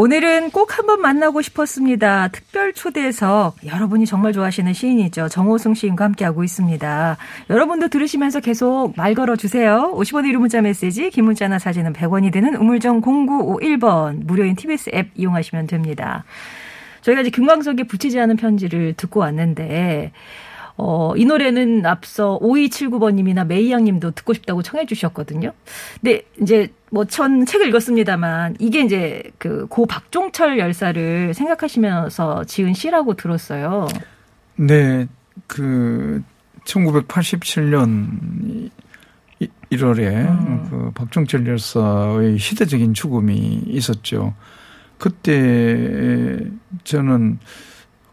오늘은 꼭 한번 만나고 싶었습니다. 특별 초대석 여러분이 정말 좋아하시는 시인이죠. 정호승 시인과 함께하고 있습니다. 여러분도 들으시면서 계속 말 걸어주세요. 50원의 유료 문자 메시지 긴 문자나 사진은 100원이 되는 우물정 0951번 무료인 TBS 앱 이용하시면 됩니다. 저희가 이제 금광석에 붙이지 않은 편지를 듣고 왔는데 어, 이 노래는 앞서 5279번님이나 메이양님도 듣고 싶다고 청해 주셨거든요. 근데 이제 뭐 전 책을 읽었습니다만 이게 이제 그 고 박종철 열사를 생각하시면서 지은 시라고 들었어요. 네, 그 1987년 1월에 음. 그 박종철 열사의 시대적인 죽음이 있었죠. 그때 저는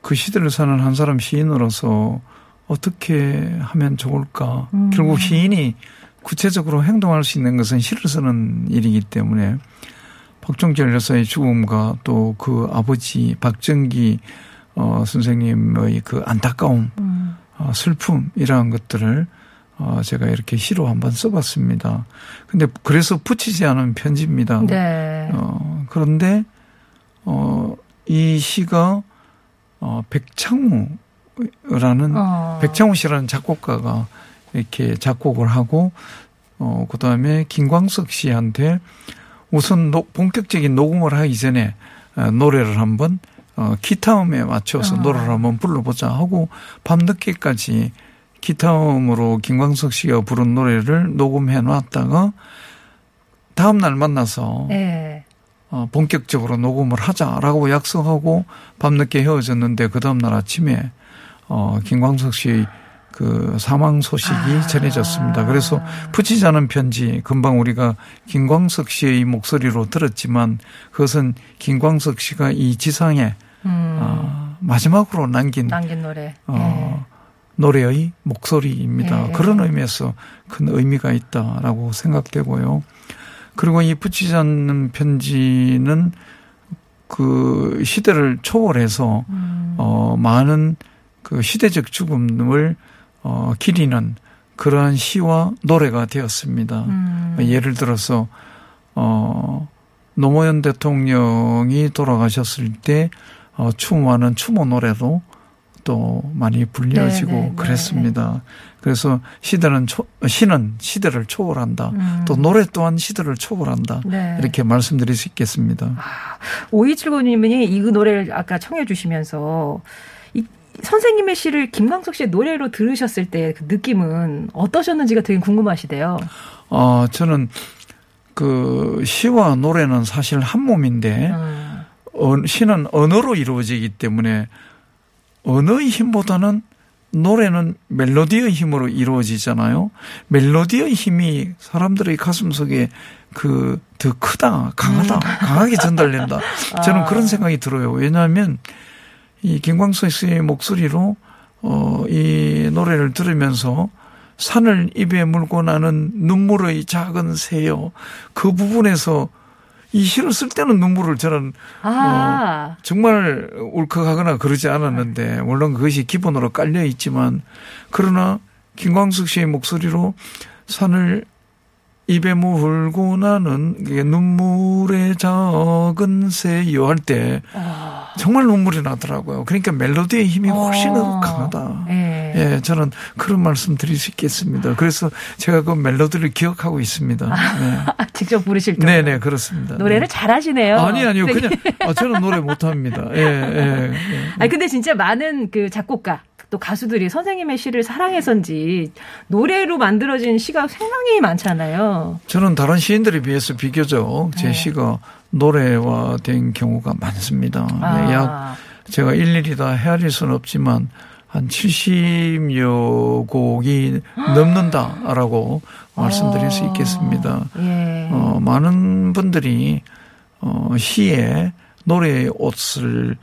그 시대를 사는 한 사람 시인으로서 어떻게 하면 좋을까? 음. 결국 시인이 구체적으로 행동할 수 있는 것은 시를 쓰는 일이기 때문에 박종철 여사의 죽음과 또 그 아버지 박정기 어 선생님의 그 안타까움, 음. 어, 슬픔 이러한 것들을 어 제가 이렇게 시로 한번 써봤습니다. 근데 그래서 붙이지 않은 편지입니다. 네. 어 그런데 어 이 시가 어 백창우 라는 어. 백창우 씨라는 작곡가가 이렇게 작곡을 하고 어 그다음에 김광석 씨한테 우선 노, 본격적인 녹음을 하기 전에 어, 노래를 한번 어 기타음에 맞춰서 아. 노래를 한번 불러보자 하고 밤늦게까지 기타음으로 김광석 씨가 부른 노래를 녹음해 놨다가 다음 날 만나서 네. 어, 본격적으로 녹음을 하자라고 약속하고 밤늦게 헤어졌는데 그 다음 날 아침에 어, 김광석 씨의 그 사망 소식이 아. 전해졌습니다. 그래서 않은 편지 금방 우리가 김광석 씨의 목소리로 들었지만 그것은 김광석 씨가 이 지상에 음. 어, 마지막으로 남긴 남긴 노래. 어, 노래의 목소리입니다. 네. 그런 의미에서 큰 의미가 있다라고 생각되고요. 그리고 이 붙이지 않는 편지는 그 시대를 초월해서 음. 어 많은 그 시대적 죽음을 어 기리는 그러한 시와 노래가 되었습니다. 음. 예를 들어서 어 노무현 대통령이 돌아가셨을 때 어, 추모하는 추모 노래도 또 많이 불려지고 네, 네, 네, 그랬습니다. 그래서 시대는 초, 시는 시대를 초월한다. 음. 또 노래 또한 시대를 초월한다. 네. 이렇게 말씀드릴 수 있겠습니다. 5279님이 이 노래를 아까 청해 주시면서 이 선생님의 시를 김광석 씨의 노래로 들으셨을 때 그 느낌은 어떠셨는지가 되게 궁금하시대요. 어, 저는 그 시와 노래는 사실 한 몸인데 음. 어, 시는 언어로 이루어지기 때문에 언어의 힘보다는 노래는 멜로디의 힘으로 이루어지잖아요. 멜로디의 힘이 사람들의 가슴 속에 그 더 크다, 강하다, 강하게 전달된다. 저는 아. 그런 생각이 들어요. 왜냐하면 이 김광석 씨의 목소리로 어, 이 노래를 들으면서 산을 입에 물고 나는 눈물의 작은 새요. 그 부분에서 이 시를 쓸 때는 눈물을 저는 아, 정말 울컥하거나 그러지 않았는데 물론 그것이 기본으로 깔려 있지만 그러나 김광석 씨의 목소리로 산을 입에 물고 나는 눈물의 작은 새요 할 때 아. 정말 눈물이 나더라고요. 그러니까 멜로디의 힘이 훨씬 더 어. 강하다. 예. 예, 저는 그런 말씀 드릴 수 있겠습니다. 그래서 제가 그 멜로디를 기억하고 있습니다. 네. 직접 부르실 때 네, 네, 그렇습니다. 노래를 잘하시네요. 아니, 아니요. 그냥, 아, 저는 노래 못합니다. 예, 예. 예. 아니 근데 진짜 많은 그 작곡가 또 가수들이 선생님의 시를 사랑해서인지 노래로 만들어진 시가 상당히 많잖아요. 저는 다른 시인들에 비해서 비교적 제 네. 시가 노래화 된 경우가 많습니다. 아. 약 제가 일일이 다 헤아릴 수는 없지만 한 70여 곡이 넘는다라고 말씀드릴 수 있겠습니다. 예. 어, 많은 분들이 어, 시에 노래의 옷을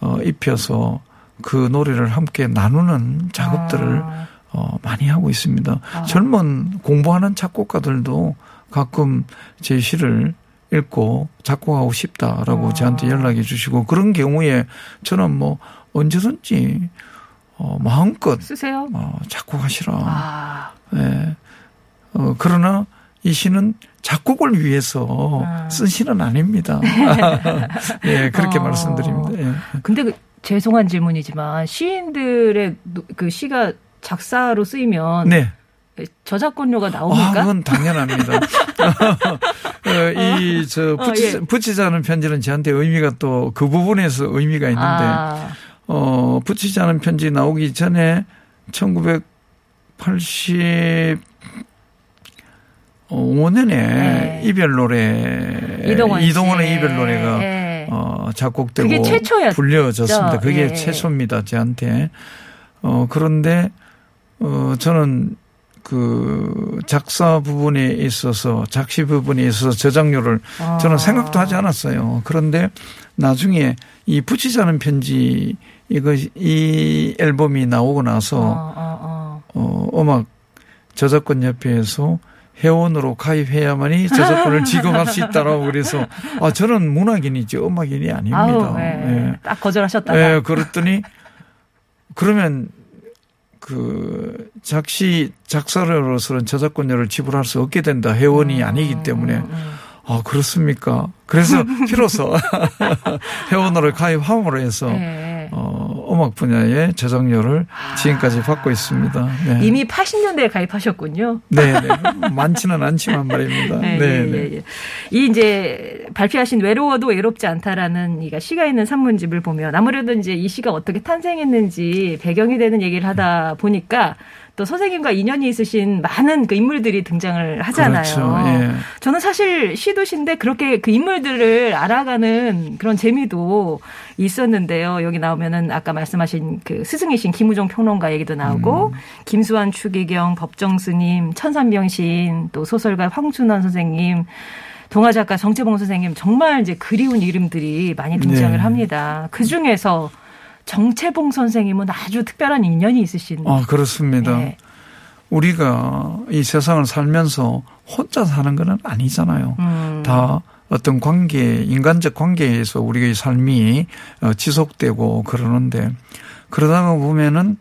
어, 입혀서 그 노래를 함께 나누는 작업들을 아. 어, 많이 하고 있습니다. 아. 젊은 공부하는 작곡가들도 가끔 제 시를 읽고 작곡하고 싶다라고 아. 저한테 연락해 주시고 그런 경우에 저는 뭐 언제든지 어, 마음껏 쓰세요? 어, 작곡하시라. 아. 예. 어, 그러나 이 시는 작곡을 위해서 아. 쓴 시는 아닙니다. 예, 그렇게 어. 말씀드립니다. 예. 근데 그 죄송한 질문이지만 시인들의 노- 그 시가 작사로 쓰이면 네. 저작권료가 아, 나옵니까? 그건 당연합니다. 어, 이, 저, 어, 붙이, 예. 붙이자는 편지는 저한테 의미가 또 그 부분에서 의미가 있는데, 아, 어, 붙이자는 편지 나오기 전에 1980, 5년에 네. 이별 노래 이동원. 이동원의 이별 노래가 예. 어, 작곡되고 그게 최초였죠. 불려졌습니다. 그게 예. 최초입니다. 저한테. 어, 그런데 어, 저는 그 작사 부분에 있어서 작시 부분에 있어서 저작료를 아. 저는 생각도 하지 않았어요. 그런데 나중에 이 붙이자는 편지 이거 이 앨범이 나오고 어, 나서 어, 어. 어, 음악 저작권 협회에서 회원으로 가입해야만이 저작권을 지급할 수 있다라고 그래서 아 저는 문학인이지 음악인이 아닙니다. 아우, 예. 예. 딱 거절하셨다가. 예, 그랬더니 그러면 그 작시 작사로서는 저작권료를 지불할 수 없게 된다. 회원이 아니기 때문에 음, 아 그렇습니까? 그래서 비로소 회원으로 가입함으로 해서 예. 어, 음악 분야의 저작료를 지금까지 받고 있습니다. 네. 이미 80년대에 가입하셨군요. 네, 네. 많지는 않지만 말입니다. 네, 네, 예, 네. 예, 예. 이 이제 발표하신 외로워도 외롭지 않다라는 이가 시가 있는 산문집을 보면 아무래도 이제 이 시가 어떻게 탄생했는지 배경이 되는 얘기를 하다 보니까 또 선생님과 인연이 있으신 많은 그 인물들이 등장을 하잖아요. 그렇죠. 예. 저는 사실 시도 시인데 그렇게 그 인물들을 알아가는 그런 재미도 있었는데요. 여기 나오면은 아까 말씀하신 그 스승이신 김우종 평론가 얘기도 나오고 김수환 추기경 법정 스님 천산병 시인 또 소설가 황춘원 선생님 동화 작가 정채봉 선생님 정말 이제 그리운 이름들이 많이 등장을 네. 합니다. 그 중에서 정채봉 선생님은 아주 특별한 인연이 있으신 아, 그렇습니다. 네. 우리가 이 세상을 살면서 혼자 사는 건 아니잖아요. 음. 다 어떤 관계, 인간적 관계에서 우리의 삶이 어, 지속되고 그러는데 그러다가 보면은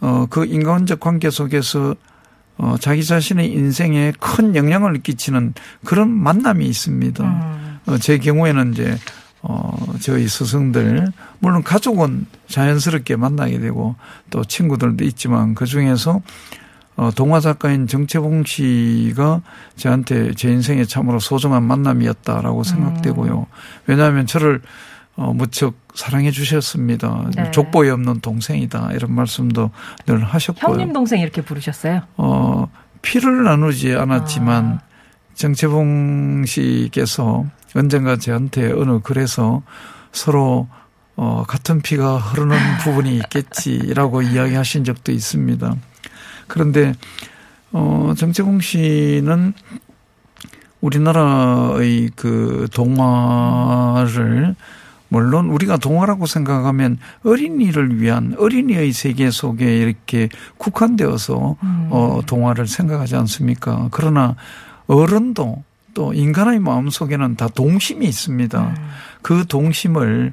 어, 그 인간적 관계 속에서 어, 자기 자신의 인생에 큰 영향을 끼치는 그런 만남이 있습니다. 음. 어, 제 경우에는 이제 어, 저희 스승들, 물론 가족은 자연스럽게 만나게 되고 또 친구들도 있지만 그 중에서 어, 동화 작가인 정채봉 씨가 저한테 제 인생에 참으로 소중한 만남이었다라고 생각되고요. 왜냐하면 저를 어, 무척 사랑해 주셨습니다. 네. 족보에 없는 동생이다. 이런 말씀도 늘 하셨고요. 형님 동생 이렇게 부르셨어요? 어, 피를 나누지 않았지만 아. 정채봉 씨께서 언젠가 저한테 어느 글에서 서로 어, 같은 피가 흐르는 부분이 있겠지라고 이야기하신 적도 있습니다. 그런데 어, 정채봉 씨는 우리나라의 그 동화를 물론 우리가 동화라고 생각하면 어린이를 위한 어린이의 세계 속에 이렇게 국한되어서 어 동화를 생각하지 않습니까? 그러나 어른도 또 인간의 마음 속에는 다 동심이 있습니다. 그 동심을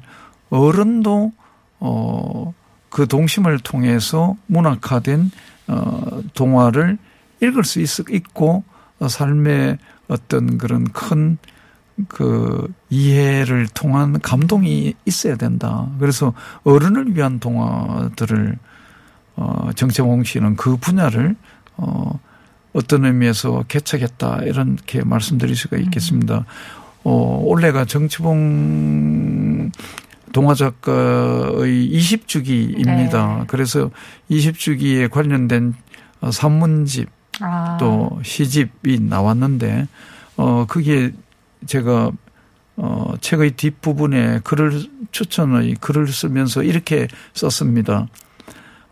어른도 어 그 동심을 통해서 문학화된 어 동화를 읽을 수 있, 있고 어, 삶의 어떤 그런 큰 그 이해를 통한 감동이 있어야 된다. 그래서 어른을 위한 동화들을 어 정채홍 씨는 그 분야를 어 어떤 의미에서 개척했다 이렇게 말씀드릴 수가 있겠습니다. 어 올해가 정치봉 동화 작가의 20주기입니다. 네. 그래서 20주기에 관련된 어, 산문집 아. 또 시집이 나왔는데 어 그게 제가 어 책의 뒷부분에 글을 추천의 글을 쓰면서 이렇게 썼습니다.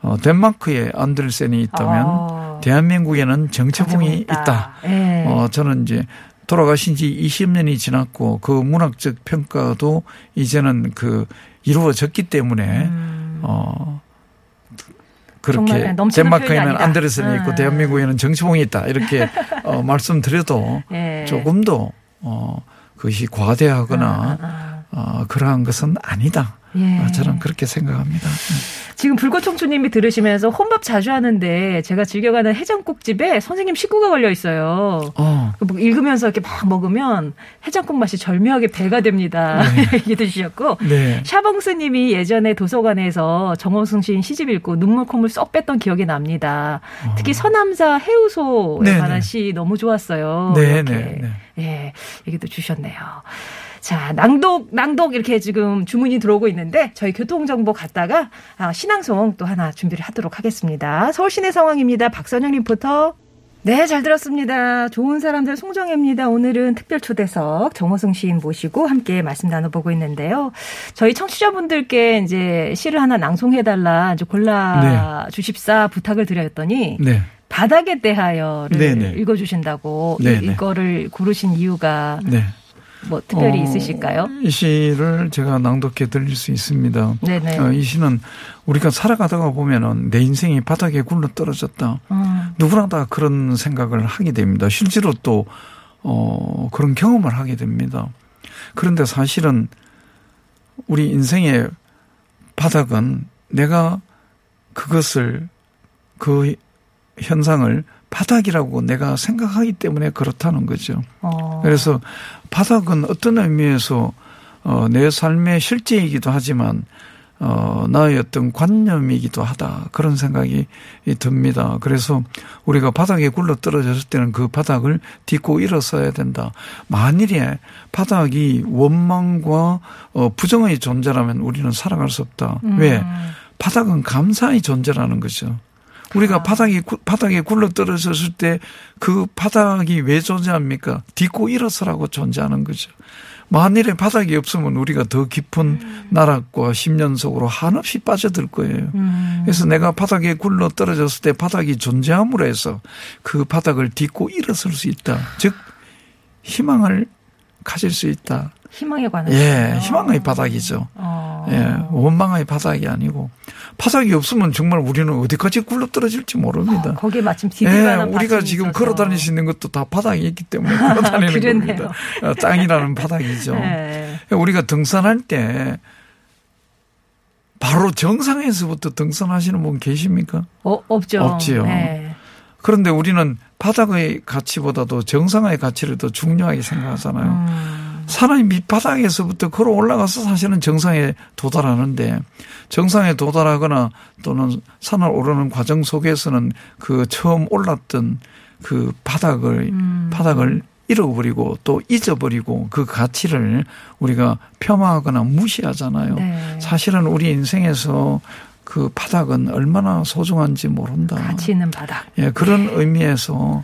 어, 덴마크에 안델센이 있다면 아. 대한민국에는 정체봉이 있다. 예. 어, 저는 이제 돌아가신 지 20년이 지났고 그 문학적 평가도 이제는 그 이루어졌기 때문에 음. 어 그렇게 표현이 덴마크에는. 안데르센이 있고 아. 대한민국에는 정치봉이 있다 이렇게 어, 말씀드려도 예. 조금 더 어, 그것이 과대하거나 아, 아. 어, 그러한 것은 아니다. 예. 어, 저는 그렇게 생각합니다. 지금 불꽃청춘님이 들으시면서 혼밥 자주 하는데 제가 즐겨가는 해장국집에 선생님 식구가 걸려 있어요. 어, 뭐 읽으면서 이렇게 막 먹으면 해장국 맛이 절묘하게 배가 됩니다. 얘기도 주셨고 네. 샤봉스님이 예전에 도서관에서 정원승 시인 시집 읽고 눈물 콧물 쏙 뺐던 기억이 납니다. 특히 서남사 해우소에 아. 네네. 관한 시 너무 좋았어요. 네, 이렇게. 네, 네. 예, 얘기도 주셨네요. 자, 낭독, 낭독 이렇게 지금 주문이 들어오고 있는데 저희 교통정보 갔다가 아, 신앙송 또 하나 준비를 하도록 하겠습니다. 서울 시내 상황입니다. 박선영 리포터. 네, 잘 들었습니다. 좋은 사람들 송정혜입니다. 오늘은 특별 초대석 정호승 시인 모시고 함께 말씀 나눠보고 있는데요. 저희 청취자분들께 이제 시를 하나 낭송해달라 이제 골라 주십사 부탁을 드렸더니 네. 바닥에 대하여를 네네. 읽어주신다고 이- 네네. 이거를 고르신 이유가 네. 뭐 특별히 어, 있으실까요? 이 시를 제가 낭독해 드릴 수 있습니다. 네네. 어, 이 시는 우리가 살아가다가 보면은 내 인생이 바닥에 굴러 떨어졌다. 음, 누구나 다 그런 생각을 하게 됩니다. 실제로 또, 어, 그런 경험을 하게 됩니다. 그런데 사실은 우리 인생의 바닥은 내가 그것을 그 현상을 바닥이라고 내가 생각하기 때문에 그렇다는 거죠. 어, 그래서 바닥은 어떤 의미에서 어, 내 삶의 실제이기도 하지만 어, 나의 어떤 관념이기도 하다. 그런 생각이 듭니다. 그래서 우리가 바닥에 굴러 떨어졌을 때는 그 바닥을 딛고 일어서야 된다. 만일에 바닥이 원망과 어, 부정의 존재라면 우리는 살아갈 수 없다. 음. 왜? 바닥은 감사의 존재라는 거죠. 우리가 아. 바닥이 구- 바닥에 굴러 떨어졌을 때 그 바닥이 왜 존재합니까? 딛고 일어서라고 존재하는 거죠. 만일에 바닥이 없으면 우리가 더 깊은 나락과 십년 속으로 한없이 빠져들 거예요. 음, 그래서 내가 바닥에 굴러 떨어졌을 때 바닥이 존재함으로 해서 그 바닥을 딛고 일어설 수 있다. 즉 희망을 가질 수 있다. 희망에 관한 예. 희망의 바닥이죠. 어. 예, 원망의 바닥이 아니고 바닥이 없으면 정말 우리는 어디까지 굴러 떨어질지 모릅니다. 거기에 마침 예, 우리가 지금 걸어 다닐 수 있는 것도 다 바닥이 있기 때문에 걸어 다니는. 겁니다. 어, 땅이라는 바닥이죠. 네. 우리가 등산할 때 바로 정상에서부터 등산하시는 분 계십니까? 어, 없죠. 없지요. 네. 그런데 우리는 바닥의 가치보다도 정상의 가치를 더 중요하게 생각하잖아요. 음, 사람이 밑바닥에서부터 걸어 올라가서 사실은 정상에 도달하는데 정상에 도달하거나 또는 산을 오르는 과정 속에서는 그 처음 올랐던 그 바닥을 음. 바닥을 잃어버리고 또 잊어버리고 그 가치를 우리가 폄하하거나 무시하잖아요. 네. 사실은 우리 인생에서 그 바닥은 얼마나 소중한지 모른다. 가치 있는 바닥. 예, 그런 의미에서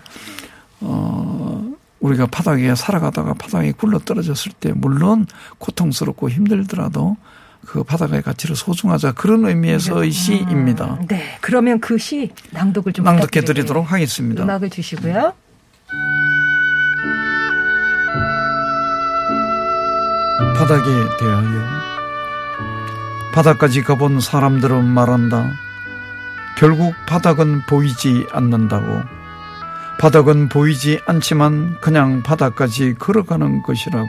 어 우리가 바닥에 살아가다가 바닥에 굴러 떨어졌을 때 물론 고통스럽고 힘들더라도 그 바닥의 가치를 소중하자 그런 의미에서의 시입니다. 음, 네. 그러면 그 시 낭독을 좀 낭독해. 드리도록 하겠습니다. 음악을 주시고요. 바닥에 대하여 바닥까지 가본 사람들은 말한다. 결국 바닥은 보이지 않는다고. 바닥은 보이지 않지만 그냥 바닥까지 걸어가는 것이라고.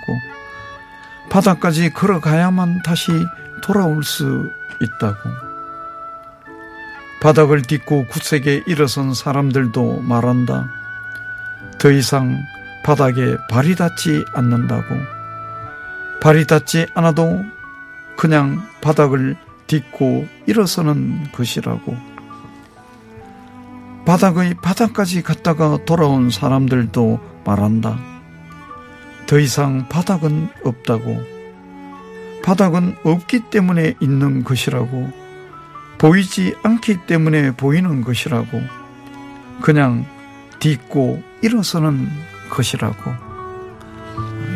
바닥까지 걸어가야만 다시 돌아올 수 있다고. 바닥을 딛고 굳세게 일어선 사람들도 말한다. 더 이상 바닥에 발이 닿지 않는다고. 발이 닿지 않아도 그냥 바닥을 딛고 일어서는 것이라고. 바닥의 바닥까지 갔다가 돌아온 사람들도 말한다. 더 이상 바닥은 없다고. 바닥은 없기 때문에 있는 것이라고. 보이지 않기 때문에 보이는 것이라고. 그냥 딛고 일어서는 것이라고.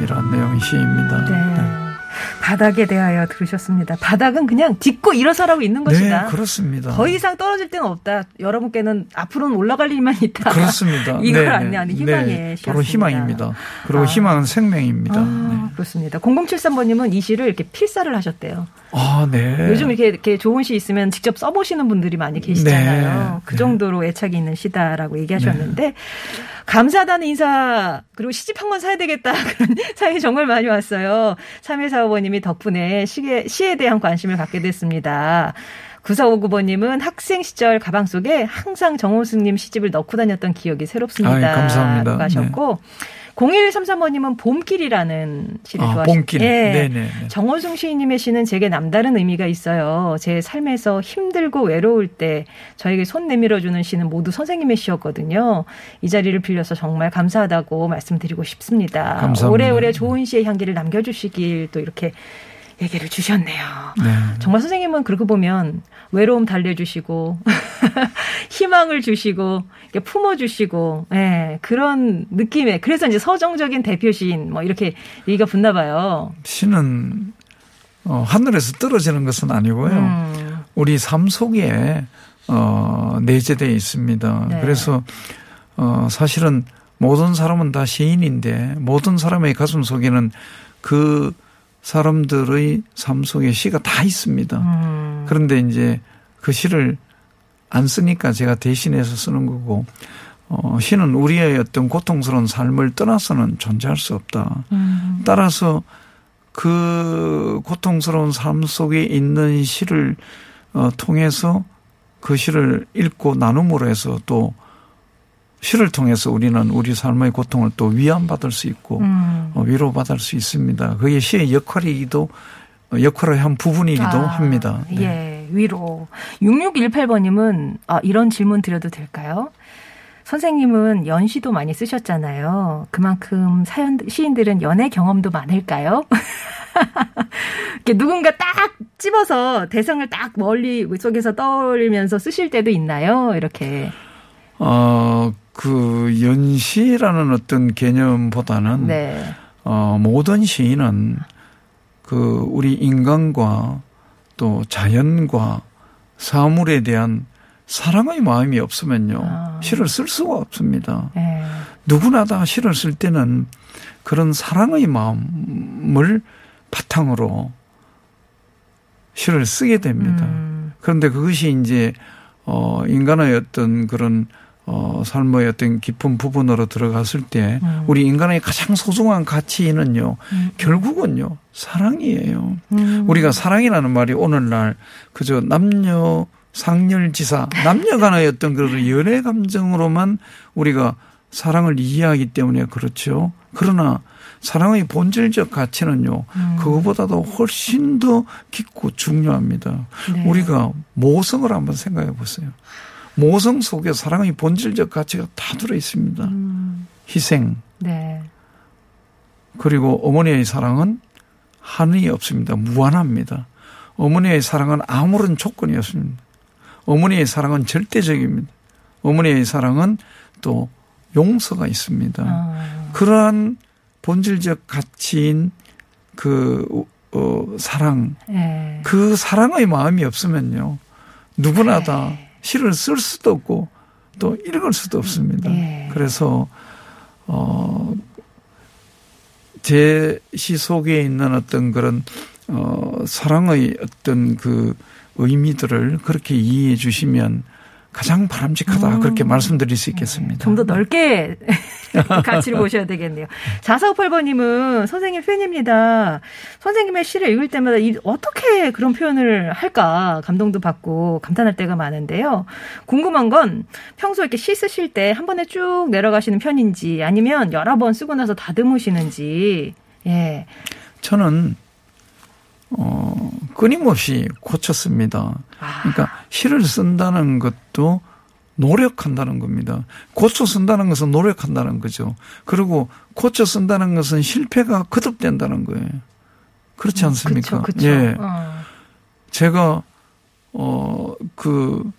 이런 내용의 시입니다. 네. 바닥에 대하여 들으셨습니다. 바닥은 그냥 딛고 일어서라고 있는 것이다. 네, 그렇습니다. 더 이상 떨어질 데는 없다. 여러분께는 앞으로는 올라갈 일만 있다. 그렇습니다. 이걸 네, 안내하는 네. 희망의 네, 시였습니다. 바로 희망입니다. 그리고 아. 희망은 생명입니다. 아, 그렇습니다. 0073번님은 이 시를 이렇게 필사를 하셨대요. 아, 네. 요즘 이렇게, 이렇게 좋은 시 있으면 직접 써보시는 분들이 많이 계시잖아요. 네. 그 정도로 애착이 있는 시다라고 얘기하셨는데, 감사하다는 인사, 그리고 시집 한 권 사야 되겠다. 그런 사연이 정말 많이 왔어요. 3145번님이 덕분에 시에, 시에 대한 관심을 갖게 됐습니다. 9459번님은 학생 시절 가방 속에 항상 정호승님 시집을 넣고 다녔던 기억이 새롭습니다. 아이, 감사합니다. 하셨고, 0133번님은 봄길이라는 시를 아, 좋아하시죠. 봄길. 네네. 정원숭 시인님의 시는 제게 남다른 의미가 있어요. 제 삶에서 힘들고 외로울 때 저에게 손 내밀어주는 시는 모두 선생님의 시였거든요. 이 자리를 빌려서 정말 감사하다고 말씀드리고 싶습니다. 감사합니다. 오래오래 좋은 시의 향기를 남겨주시길 또 이렇게 얘기를 주셨네요. 네. 정말 선생님은 그러고 보면 외로움 달래주시고 희망을 주시고 품어주시고 예, 그런 느낌의 그래서 이제 서정적인 대표 시인 뭐 이렇게 얘기가 붙나 봐요. 시는 어, 하늘에서 떨어지는 것은 아니고요. 음, 우리 삶 속에 어, 내재되어 있습니다. 네. 그래서 어, 사실은 모든 사람은 다 시인인데 모든 사람의 가슴 속에는 그 사람들의 삶 속에 시가 다 있습니다. 음, 그런데 이제 그 시를 안 쓰니까 제가 대신해서 쓰는 거고 어, 시는 우리의 어떤 고통스러운 삶을 떠나서는 존재할 수 없다. 음, 따라서 그 고통스러운 삶 속에 있는 시를 어, 통해서 그 시를 읽고 나눔으로 해서 또 시를 통해서 우리는 우리 삶의 고통을 또 위안받을 수 있고 음. 어, 위로받을 수 있습니다. 그게 시의 역할이기도 어, 역할을 한 부분이기도 아, 합니다. 네. 예, 위로. 6618번님은 아, 이런 질문 드려도 될까요? 선생님은 연시도 많이 쓰셨잖아요. 그만큼 사연 시인들은 연애 경험도 많을까요? 이렇게 누군가 딱 집어서 대상을 딱 멀리 속에서 떠올리면서 쓰실 때도 있나요? 이렇게. 어, 그 연시라는 어떤 개념보다는 네. 어, 모든 시인은 그 우리 인간과 또 자연과 사물에 대한 사랑의 마음이 없으면요. 아. 시를 쓸 수가 없습니다. 네. 누구나 다 시를 쓸 때는 그런 사랑의 마음을 바탕으로 시를 쓰게 됩니다. 음, 그런데 그것이 이제 어 인간의 어떤 그런 어 삶의 어떤 깊은 부분으로 들어갔을 때 음. 우리 인간의 가장 소중한 가치는요 음. 결국은요 사랑이에요. 음. 우리가 사랑이라는 말이 오늘날 그저 남녀 상렬지사 남녀간의 어떤 그런 연애 감정으로만 우리가 사랑을 이해하기 때문에 그렇죠. 그러나 사랑의 본질적 가치는요 음. 그거보다도 훨씬 더 깊고 중요합니다. 네. 우리가 모성을 한번 생각해 보세요. 모성 속에 사랑의 본질적 가치가 다 들어 있습니다. 음, 희생 네. 그리고 어머니의 사랑은 한이 없습니다. 무한합니다. 어머니의 사랑은 아무런 조건이 없습니다. 어머니의 사랑은 절대적입니다. 어머니의 사랑은 또 용서가 있습니다. 아, 그러한 본질적 가치인 그 어, 사랑, 네. 그 사랑의 마음이 없으면요 누구나 네. 다 시를 쓸 수도 없고 또 읽을 수도 없습니다. 네. 그래서 어, 제 시 속에 있는 어떤 그런 어, 사랑의 어떤 그 의미들을 그렇게 이해해 주시면 가장 바람직하다 음. 그렇게 말씀드릴 수 있겠습니다. 좀 더 넓게 가치를 보셔야 되겠네요. 4458번님은 선생님 팬입니다. 선생님의 시를 읽을 때마다 이, 어떻게 그런 표현을 할까 감동도 받고 감탄할 때가 많은데요. 궁금한 건 평소 이렇게 시 쓰실 때 한 번에 쭉 내려가시는 편인지 아니면 여러 번 쓰고 나서 다듬으시는지. 예. 저는 어, 끊임없이 고쳤습니다. 아, 그러니까 시를 쓴다는 것도 노력한다는 겁니다. 고쳐 쓴다는 것은 노력한다는 거죠. 그리고 고쳐 쓴다는 것은 실패가 거듭된다는 거예요. 그렇지 않습니까? 음, 그쵸, 그쵸. 예. 어. 제가 어 그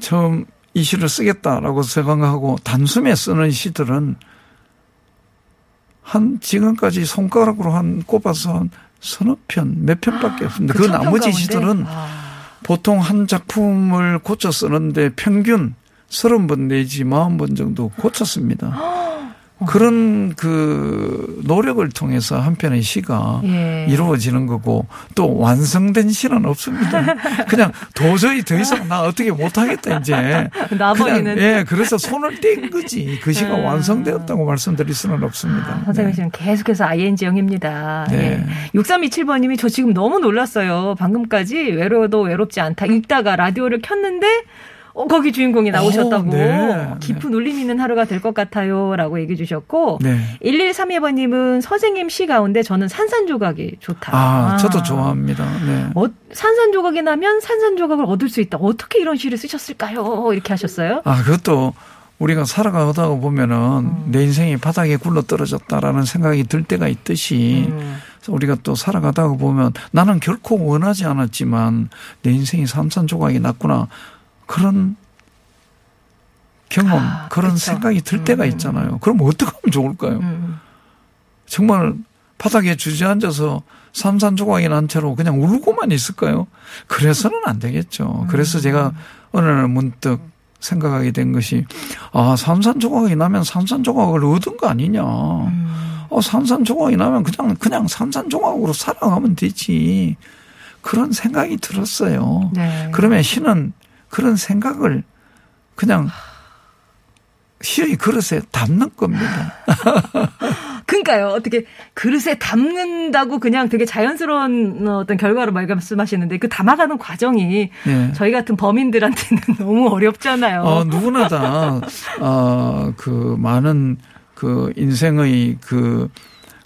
처음 이 시를 쓰겠다라고 생각하고 단숨에 쓰는 시들은 한 지금까지 손가락으로 한 꼽아서 한 서너 편, 몇 편밖에 없습니다. 그그 천편 나머지 가운데? 시들은 아, 보통 한 작품을 고쳐 쓰는데 평균 30번 내지 40번 정도 고쳤습니다. 그런 그 노력을 통해서 한 편의 시가 예. 이루어지는 거고 또 완성된 시는 없습니다. 그냥 도저히 더 이상 나 어떻게 못하겠다 이제. 나버리는. 예, 그래서 손을 뗀 거지. 그 시가 음. 완성되었다고 말씀드릴 수는 없습니다. 선생님 네. 지금 계속해서 ING형입니다. 네. 예. 6327번님이 저 지금 너무 놀랐어요. 방금까지 외로워도 외롭지 않다. 읽다가 라디오를 켰는데 어, 거기 주인공이 나오셨다고. 어, 네. 깊은 울림 있는 하루가 될 것 같아요. 라고 얘기해 주셨고. 네. 1132번님은 선생님 시 가운데 저는 산산조각이 좋다. 아, 저도 좋아합니다. 네. 어, 산산조각이 나면 산산조각을 얻을 수 있다. 어떻게 이런 시를 쓰셨을까요? 이렇게 하셨어요? 아, 그것도 우리가 살아가다 보면은 내 인생이 바닥에 굴러 떨어졌다라는 생각이 들 때가 있듯이 음. 우리가 또 살아가다가 보면 나는 결코 원하지 않았지만 내 인생이 산산조각이 났구나. 그런 경험, 아, 그런 그쵸. 생각이 들 때가 음. 있잖아요. 그럼 어떻게 하면 좋을까요? 음. 정말 바닥에 주저앉아서 산산조각이 난 채로 그냥 울고만 있을까요? 그래서는 안 되겠죠. 그래서 제가 어느 날 문득 생각하게 된 것이 아 산산조각이 나면 산산조각을 얻은 거 아니냐. 어 산산조각이 나면 그냥 그냥 산산조각으로 살아가면 되지. 그런 생각이 들었어요. 네. 그러면 시는 그런 생각을 그냥 시의 그릇에 담는 겁니다. 그러니까요. 어떻게 그릇에 담는다고 그냥 되게 자연스러운 어떤 결과로 말씀하시는데 그 담아가는 과정이 예. 저희 같은 범인들한테는 너무 어렵잖아요. 어, 누구나 다, 어, 그, 많은 그 인생의 그,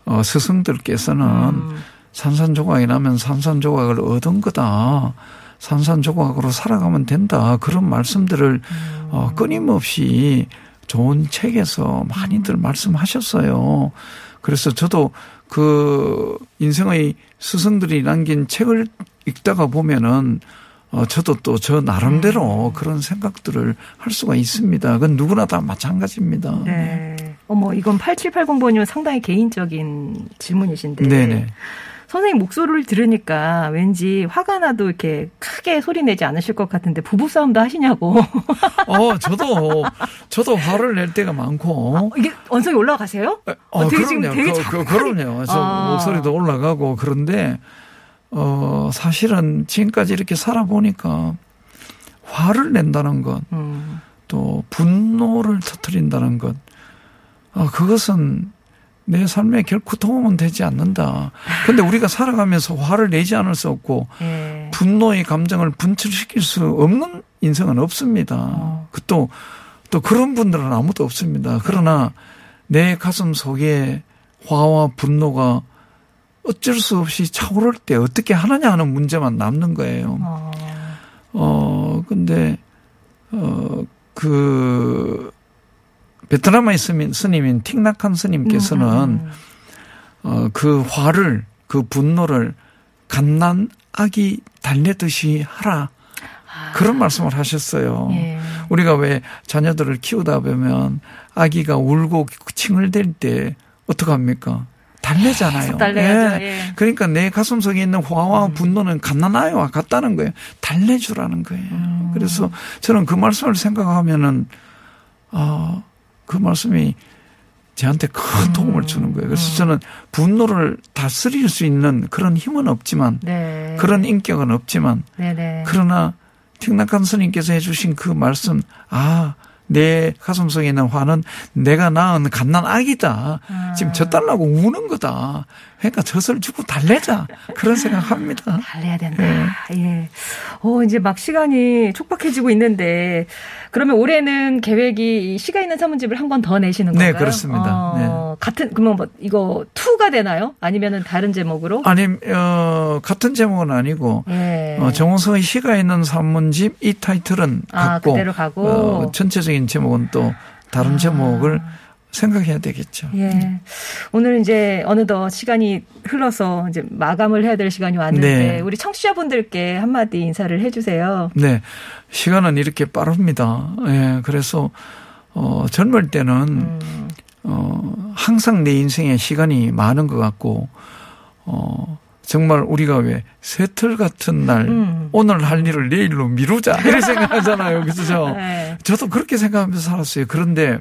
어, 스승들께서는 음. 산산조각이 나면 산산조각을 얻은 거다. 산산조각으로 살아가면 된다. 그런 말씀들을 어, 끊임없이 좋은 책에서 많이들 말씀하셨어요. 그래서 저도 그 인생의 스승들이 남긴 책을 읽다가 보면은 어, 저도 또 저 나름대로 그런 생각들을 할 수가 있습니다. 그건 누구나 다 마찬가지입니다. 네. 어머, 이건 8780번이면 상당히 개인적인 질문이신데. 네네. 선생님 목소리를 들으니까 왠지 화가 나도 이렇게 크게 소리 내지 않으실 것 같은데 부부싸움도 하시냐고. 어, 저도, 저도 화를 낼 때가 많고. 이게 언성이 올라가세요? 어, 되게 지금 그럼요. 되게 그, 잘- 그, 그럼요. 저 아. 목소리도 올라가고 그런데, 어, 사실은 지금까지 이렇게 살아보니까 화를 낸다는 것, 음. 또 분노를 터뜨린다는 것, 아, 그것은 내 삶에 결코 도움은 되지 않는다. 근데 우리가 살아가면서 화를 내지 않을 수 없고, 예. 분노의 감정을 분출시킬 수 없는 인생은 없습니다. 어. 그 또, 또 그런 분들은 아무도 없습니다. 그러나 내 가슴 속에 화와 분노가 어쩔 수 없이 차오를 때 어떻게 하느냐 하는 문제만 남는 거예요. 어. 어, 근데, 어, 그, 베트남의 스님, 스님인 틱낙한 스님께서는 음, 어, 그 화를, 그 분노를 갓난 아기 달래듯이 하라. 그런 말씀을 하셨어요. 아. 예. 우리가 왜 자녀들을 키우다 보면 아기가 울고 칭을 댈 때 어떡합니까? 달래잖아요. 계속 달래야죠. 예. 그러니까 내 가슴 속에 있는 화와 분노는 갓난아이와 같다는 거예요. 달래주라는 거예요. 음. 그래서 저는 그 말씀을 생각하면은, 아, 그 말씀이 저한테 음. 큰 도움을 주는 거예요. 그래서 저는 분노를 다스릴 수 있는 그런 힘은 없지만, 네. 그런 인격은 없지만, 네네. 그러나 틱낙한 스님께서 해주신 그 말씀, 아, 내 가슴 속에 있는 화는 내가 낳은 갓난 아기다. 지금 젖달라고 우는 거다. 그러니까 젖을 주고 달래자. 그런 생각합니다. 달래야 된다. 예. 어, 이제 막 시간이 촉박해지고 있는데, 그러면 올해는 계획이 이 시가 있는 산문집을 한 번 더 내시는 네, 건가요? 그렇습니다. 어, 같은, 그러면 뭐, 이거 투가 되나요? 아니면은 다른 제목으로? 아니, 어, 같은 제목은 아니고, 예. 어, 정호성의 시가 있는 산문집 이 타이틀은 아, 갖고, 그대로 가고. 어, 전체적인 제목은 또 다른 제목을 생각해야 되겠죠. 예. 오늘 이제 어느덧 시간이 흘러서 이제 마감을 해야 될 시간이 왔는데, 네. 우리 청취자분들께 한마디 인사를 해주세요. 네. 시간은 이렇게 빠릅니다. 예. 그래서, 어, 젊을 때는, 어, 항상 내 인생에 시간이 많은 것 같고, 어, 정말 우리가 왜 새틀 같은 날 음. 오늘 할 일을 내일로 미루자 이렇게 생각하잖아요. 그죠? 네. 저도 그렇게 생각하면서 살았어요. 그런데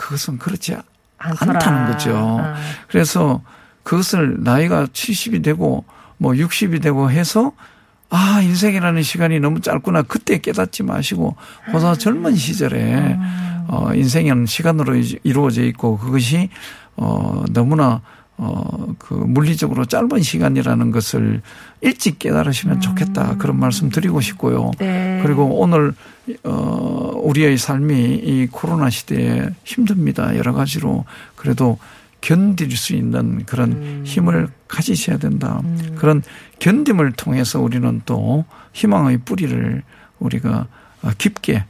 그것은 그렇지 않더라. 않다는 거죠. 아. 그래서 그것을 나이가 70이 되고 뭐 60이 되고 해서 아, 인생이라는 시간이 너무 짧구나. 그때 깨닫지 마시고 보다 젊은 시절에 어, 인생은 시간으로 이- 이루어져 있고 그것이 어, 너무나 어, 그 물리적으로 짧은 시간이라는 것을 일찍 깨달으시면 좋겠다. 그런 말씀 드리고 싶고요. 네. 그리고 오늘 어 우리의 삶이 이 코로나 시대에 힘듭니다. 여러 가지로 그래도 견딜 수 있는 그런 음. 힘을 가지셔야 된다. 그런 견딤을 통해서 우리는 또 희망의 뿌리를 우리가 어, 깊게 어,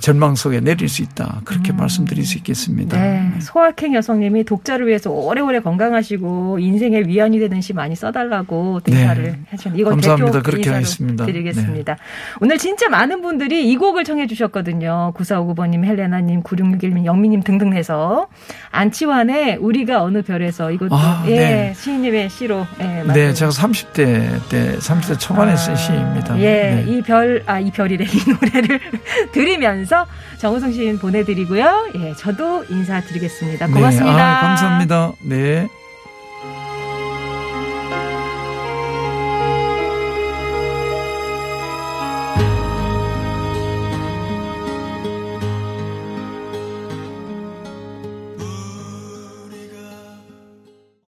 절망 속에 내릴 수 있다. 그렇게 말씀드릴 수 있겠습니다. 음. 네. 소확행 여성님이 독자를 위해서 오래오래 건강하시고 인생의 위안이 되는 시 많이 써달라고 인사를 네. 하셨는데 이걸 감사합니다. 그렇게 하겠습니다. 네. 드리겠습니다. 오늘 진짜 많은 분들이 이 곡을 청해 주셨거든요. 9459번님, 헬레나님, 9661님, 영미님 등등 해서 안치환의 우리가 어느 별에서 이것도 아, 예, 네. 시인님의 시로 예, 네. 제가 30대 때, 30대 초반에 쓴 시입니다. 예, 네. 이 별, 아, 이 별이래. 이 노래를 들으 면서 정우성 시인 보내드리고요. 예, 저도 인사드리겠습니다. 고맙습니다. 네, 아, 감사합니다. 네.